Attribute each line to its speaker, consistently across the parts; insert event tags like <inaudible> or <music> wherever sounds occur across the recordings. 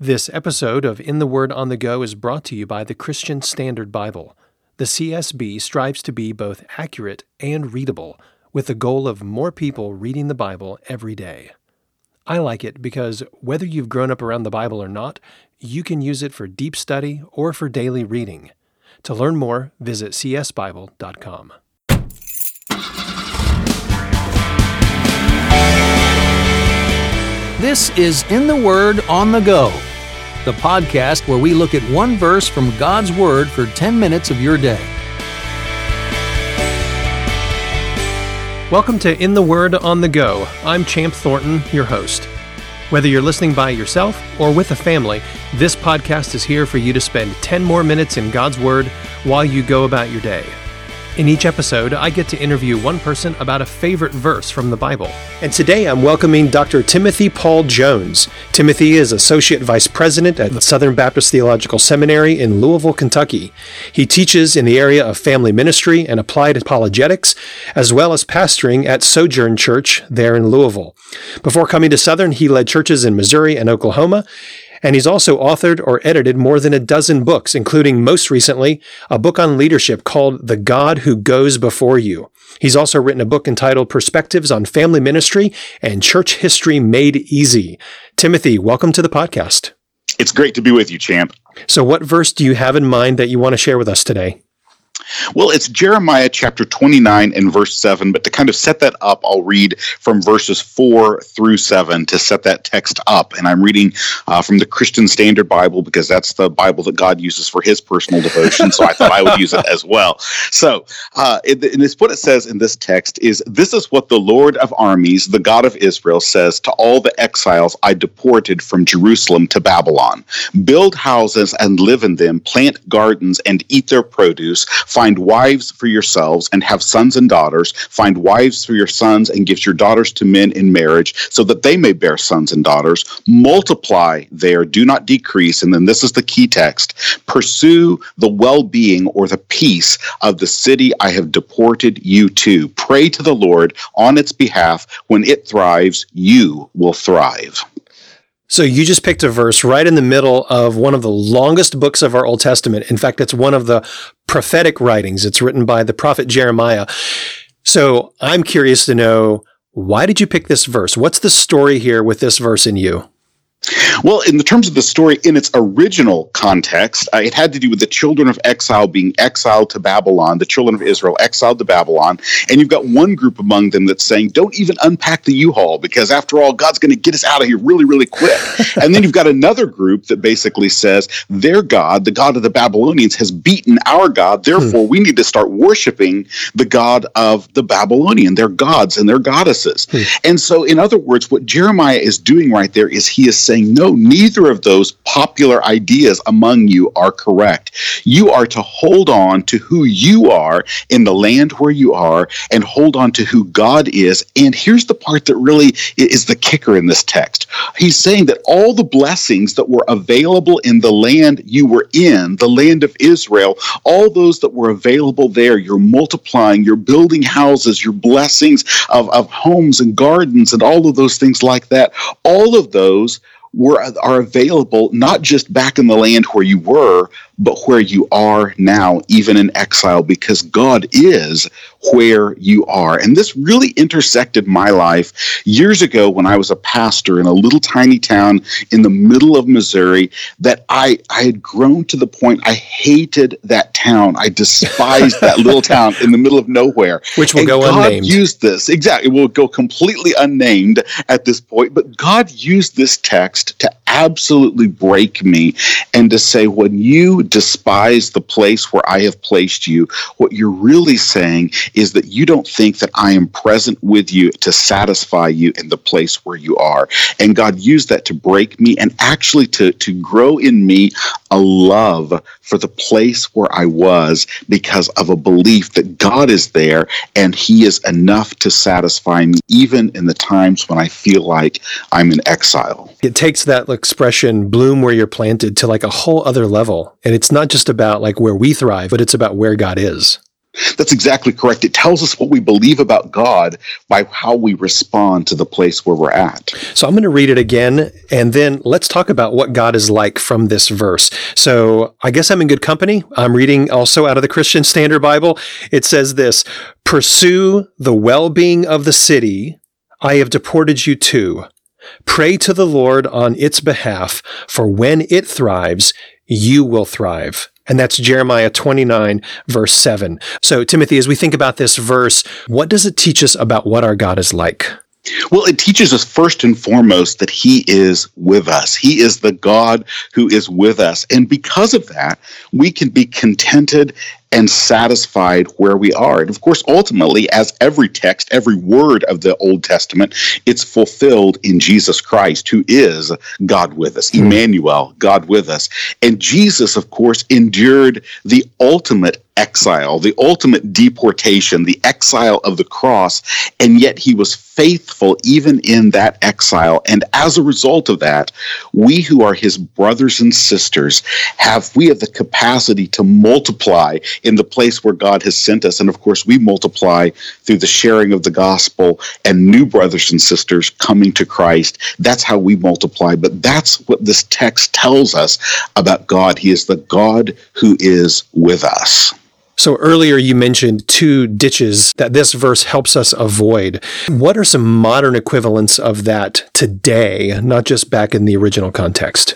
Speaker 1: This episode of In the Word on the Go is brought to you by the Christian Standard Bible. The CSB strives to be both accurate and readable, with the goal of more people reading the Bible every day. I like it because whether you've grown up around the Bible or not, you can use it for deep study or for daily reading. To learn more, visit csbible.com.
Speaker 2: This is In the Word on the Go, the podcast where we look at one verse from God's Word for 10 minutes of your day.
Speaker 1: Welcome to In the Word on the Go. I'm Champ Thornton, your host. Whether you're listening by yourself or with a family, this podcast is here for you to spend 10 more minutes in God's Word while you go about your day. In each episode, I get to interview one person about a favorite verse from the Bible. And today I'm welcoming Dr. Timothy Paul Jones. Timothy is Associate Vice President at the Southern Baptist Theological Seminary in Louisville, Kentucky. He teaches in the area of family ministry and applied apologetics, as well as pastoring at Sojourn Church there in Louisville. Before coming to Southern, he led churches in Missouri and Oklahoma and he's also authored or edited more than a dozen books, including most recently a book on leadership called The God Who Goes Before You. He's also written a book entitled Perspectives on Family Ministry and Church History Made Easy. Timothy, welcome to the podcast.
Speaker 3: It's great to be with you, champ.
Speaker 1: So, what verse do you have in mind that you want to share with us today?
Speaker 3: Well, it's Jeremiah chapter 29 and verse 7, but to kind of set that up, I'll read from verses 4 through 7 to set that text up. And I'm reading uh, from the Christian Standard Bible because that's the Bible that God uses for his personal devotion. So I thought I would use it as well. So, uh, and this, what it says in this text is This is what the Lord of armies, the God of Israel, says to all the exiles I deported from Jerusalem to Babylon Build houses and live in them, plant gardens and eat their produce Find wives for yourselves and have sons and daughters. Find wives for your sons and give your daughters to men in marriage so that they may bear sons and daughters. Multiply there, do not decrease. And then this is the key text pursue the well being or the peace of the city I have deported you to. Pray to the Lord on its behalf. When it thrives, you will thrive.
Speaker 1: So you just picked a verse right in the middle of one of the longest books of our Old Testament. In fact, it's one of the prophetic writings. It's written by the prophet Jeremiah. So I'm curious to know why did you pick this verse? What's the story here with this verse in you?
Speaker 3: Well, in the terms of the story, in its original context, uh, it had to do with the children of exile being exiled to Babylon, the children of Israel exiled to Babylon. And you've got one group among them that's saying, don't even unpack the U Haul because, after all, God's going to get us out of here really, really quick. <laughs> and then you've got another group that basically says, their God, the God of the Babylonians, has beaten our God. Therefore, hmm. we need to start worshiping the God of the Babylonian, their gods and their goddesses. Hmm. And so, in other words, what Jeremiah is doing right there is he is saying, no, neither of those popular ideas among you are correct. You are to hold on to who you are in the land where you are and hold on to who God is. And here's the part that really is the kicker in this text. He's saying that all the blessings that were available in the land you were in, the land of Israel, all those that were available there, you're multiplying, you're building houses, your blessings of, of homes and gardens and all of those things like that, all of those were are available not just back in the land where you were, but where you are now, even in exile, because God is where you are. And this really intersected my life years ago when I was a pastor in a little tiny town in the middle of Missouri that I, I had grown to the point I hated that town. I despised that <laughs> little town in the middle of nowhere.
Speaker 1: Which will
Speaker 3: and
Speaker 1: go
Speaker 3: God
Speaker 1: unnamed.
Speaker 3: used this. Exactly. It will go completely unnamed at this point. But God used this text to absolutely break me and to say, when you despise the place where I have placed you, what you're really saying is that you don't think that I am present with you to satisfy you in the place where you are. And God used that to break me and actually to, to grow in me a love for the place where I was because of a belief that God is there and He is enough to satisfy me, even in the times when I feel like I'm in exile.
Speaker 1: It takes that expression, bloom where you're planted, to like a whole other level. And it's not just about like where we thrive, but it's about where God is.
Speaker 3: That's exactly correct. It tells us what we believe about God by how we respond to the place where we're at.
Speaker 1: So I'm going to read it again, and then let's talk about what God is like from this verse. So I guess I'm in good company. I'm reading also out of the Christian Standard Bible. It says this Pursue the well being of the city I have deported you to. Pray to the Lord on its behalf, for when it thrives, you will thrive. And that's Jeremiah 29, verse 7. So, Timothy, as we think about this verse, what does it teach us about what our God is like?
Speaker 3: Well, it teaches us first and foremost that He is with us. He is the God who is with us. And because of that, we can be contented and satisfied where we are. And of course, ultimately, as every text, every word of the Old Testament, it's fulfilled in Jesus Christ, who is God with us, mm-hmm. Emmanuel, God with us. And Jesus, of course, endured the ultimate exile, the ultimate deportation, the exile of the cross, and yet he was faithful even in that exile. And as a result of that, we who are his brothers and sisters have we have the capacity to multiply in the place where God has sent us. And of course, we multiply through the sharing of the gospel and new brothers and sisters coming to Christ. That's how we multiply. But that's what this text tells us about God. He is the God who is with us.
Speaker 1: So earlier you mentioned two ditches that this verse helps us avoid. What are some modern equivalents of that today, not just back in the original context?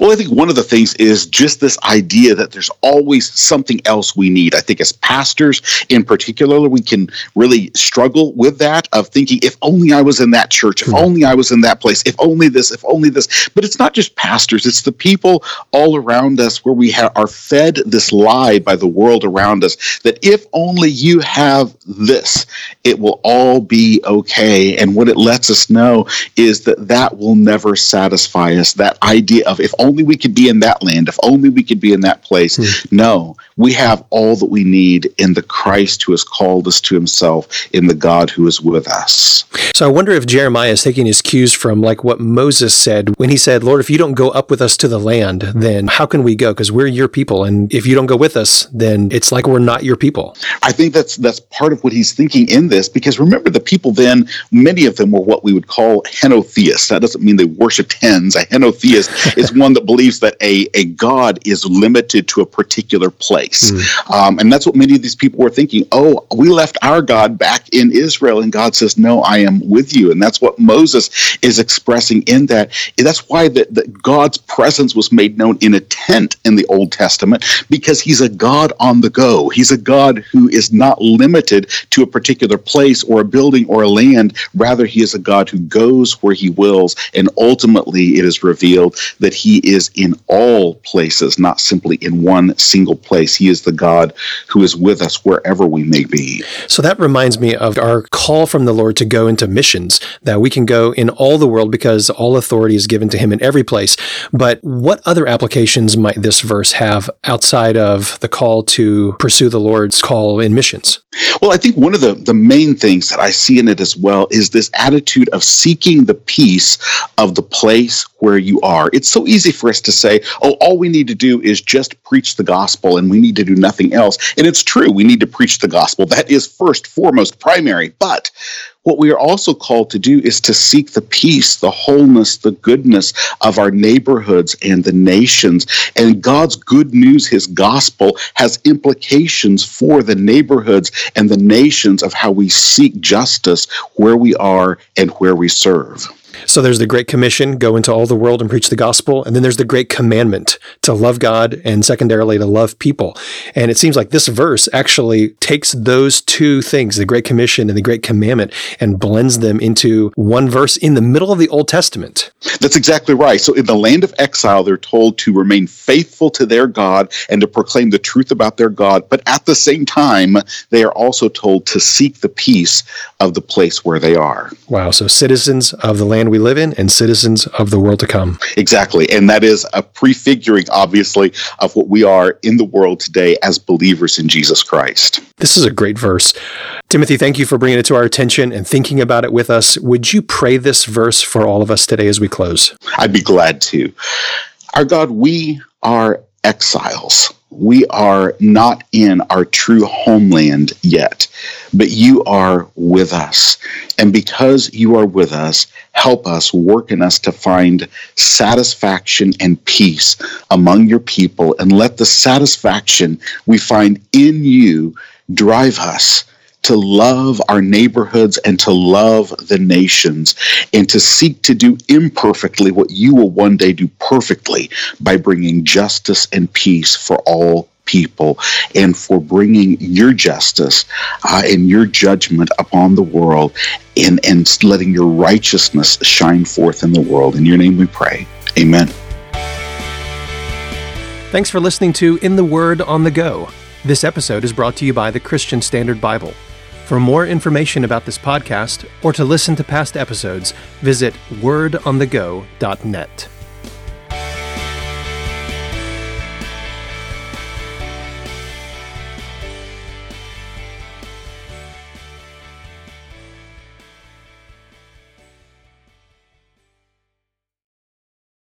Speaker 3: Well, I think one of the things is just this idea that there's always something else we need. I think as pastors in particular, we can really struggle with that of thinking, if only I was in that church, if mm-hmm. only I was in that place, if only this, if only this. But it's not just pastors, it's the people all around us where we ha- are fed this lie by the world around us that if only you have this, it will all be okay. And what it lets us know is that that will never satisfy us. That idea of if only we could be in that land, if only we could be in that place. Hmm. No, we have all that we need in the Christ who has called us to himself, in the God who is with us.
Speaker 1: So I wonder if Jeremiah is taking his cues from like what Moses said when he said, Lord, if you don't go up with us to the land, then how can we go? Because we're your people. And if you don't go with us, then it's like we're not your people.
Speaker 3: I think that's that's part of what he's thinking in this, because remember the people then, many of them were what we would call henotheists. That doesn't mean they worshiped hens. A henotheist is one that believes that a, a God is limited to a particular place. Mm. Um, and that's what many of these people were thinking. Oh, we left our God back in Israel. And God says, No, I am with you. And that's what Moses is expressing in that. That's why the, the God's presence was made known in a tent in the Old Testament, because he's a God on the go. He's a God who is not limited to a particular place or a building or a land. Rather, he is a God who goes where he wills. And ultimately, it is revealed that he is in all places, not simply in one single place. He is the God who is with us wherever we may be.
Speaker 1: So that reminds me of our call from the Lord to go into missions, that we can go in all the world because all authority is given to him in every place. But what other applications might this verse have outside of the call to pursue the Lord's call in missions?
Speaker 3: Well, I think one of the, the main things that I see in it as well is this attitude of seeking the peace of the place where you are. It's so easy for us to say, oh, all we need to do is just preach the gospel and we need to do nothing else. And it's true, we need to preach the gospel. That is first, foremost, primary. But what we are also called to do is to seek the peace, the wholeness, the goodness of our neighborhoods and the nations. And God's good news, his gospel, has implications for the neighborhoods and the nations of how we seek justice where we are and where we serve.
Speaker 1: So there's the Great Commission, go into all the world and preach the gospel. And then there's the Great Commandment to love God and secondarily to love people. And it seems like this verse actually takes those two things, the Great Commission and the Great Commandment, and blends them into one verse in the middle of the Old Testament.
Speaker 3: That's exactly right. So in the land of exile, they're told to remain faithful to their God and to proclaim the truth about their God. But at the same time, they are also told to seek the peace of the place where they are.
Speaker 1: Wow. So citizens of the land land we live in and citizens of the world to come.
Speaker 3: Exactly. And that is a prefiguring, obviously, of what we are in the world today as believers in Jesus Christ.
Speaker 1: This is a great verse. Timothy, thank you for bringing it to our attention and thinking about it with us. Would you pray this verse for all of us today as we close?
Speaker 3: I'd be glad to. Our God, we are exiles we are not in our true homeland yet, but you are with us. And because you are with us, help us, work in us to find satisfaction and peace among your people. And let the satisfaction we find in you drive us to love our neighborhoods and to love the nations and to seek to do imperfectly what you will one day do perfectly by bringing justice and peace for all people and for bringing your justice uh, and your judgment upon the world and, and letting your righteousness shine forth in the world. In your name we pray. Amen.
Speaker 1: Thanks for listening to In the Word on the Go. This episode is brought to you by the Christian Standard Bible. For more information about this podcast or to listen to past episodes, visit wordonthego.net.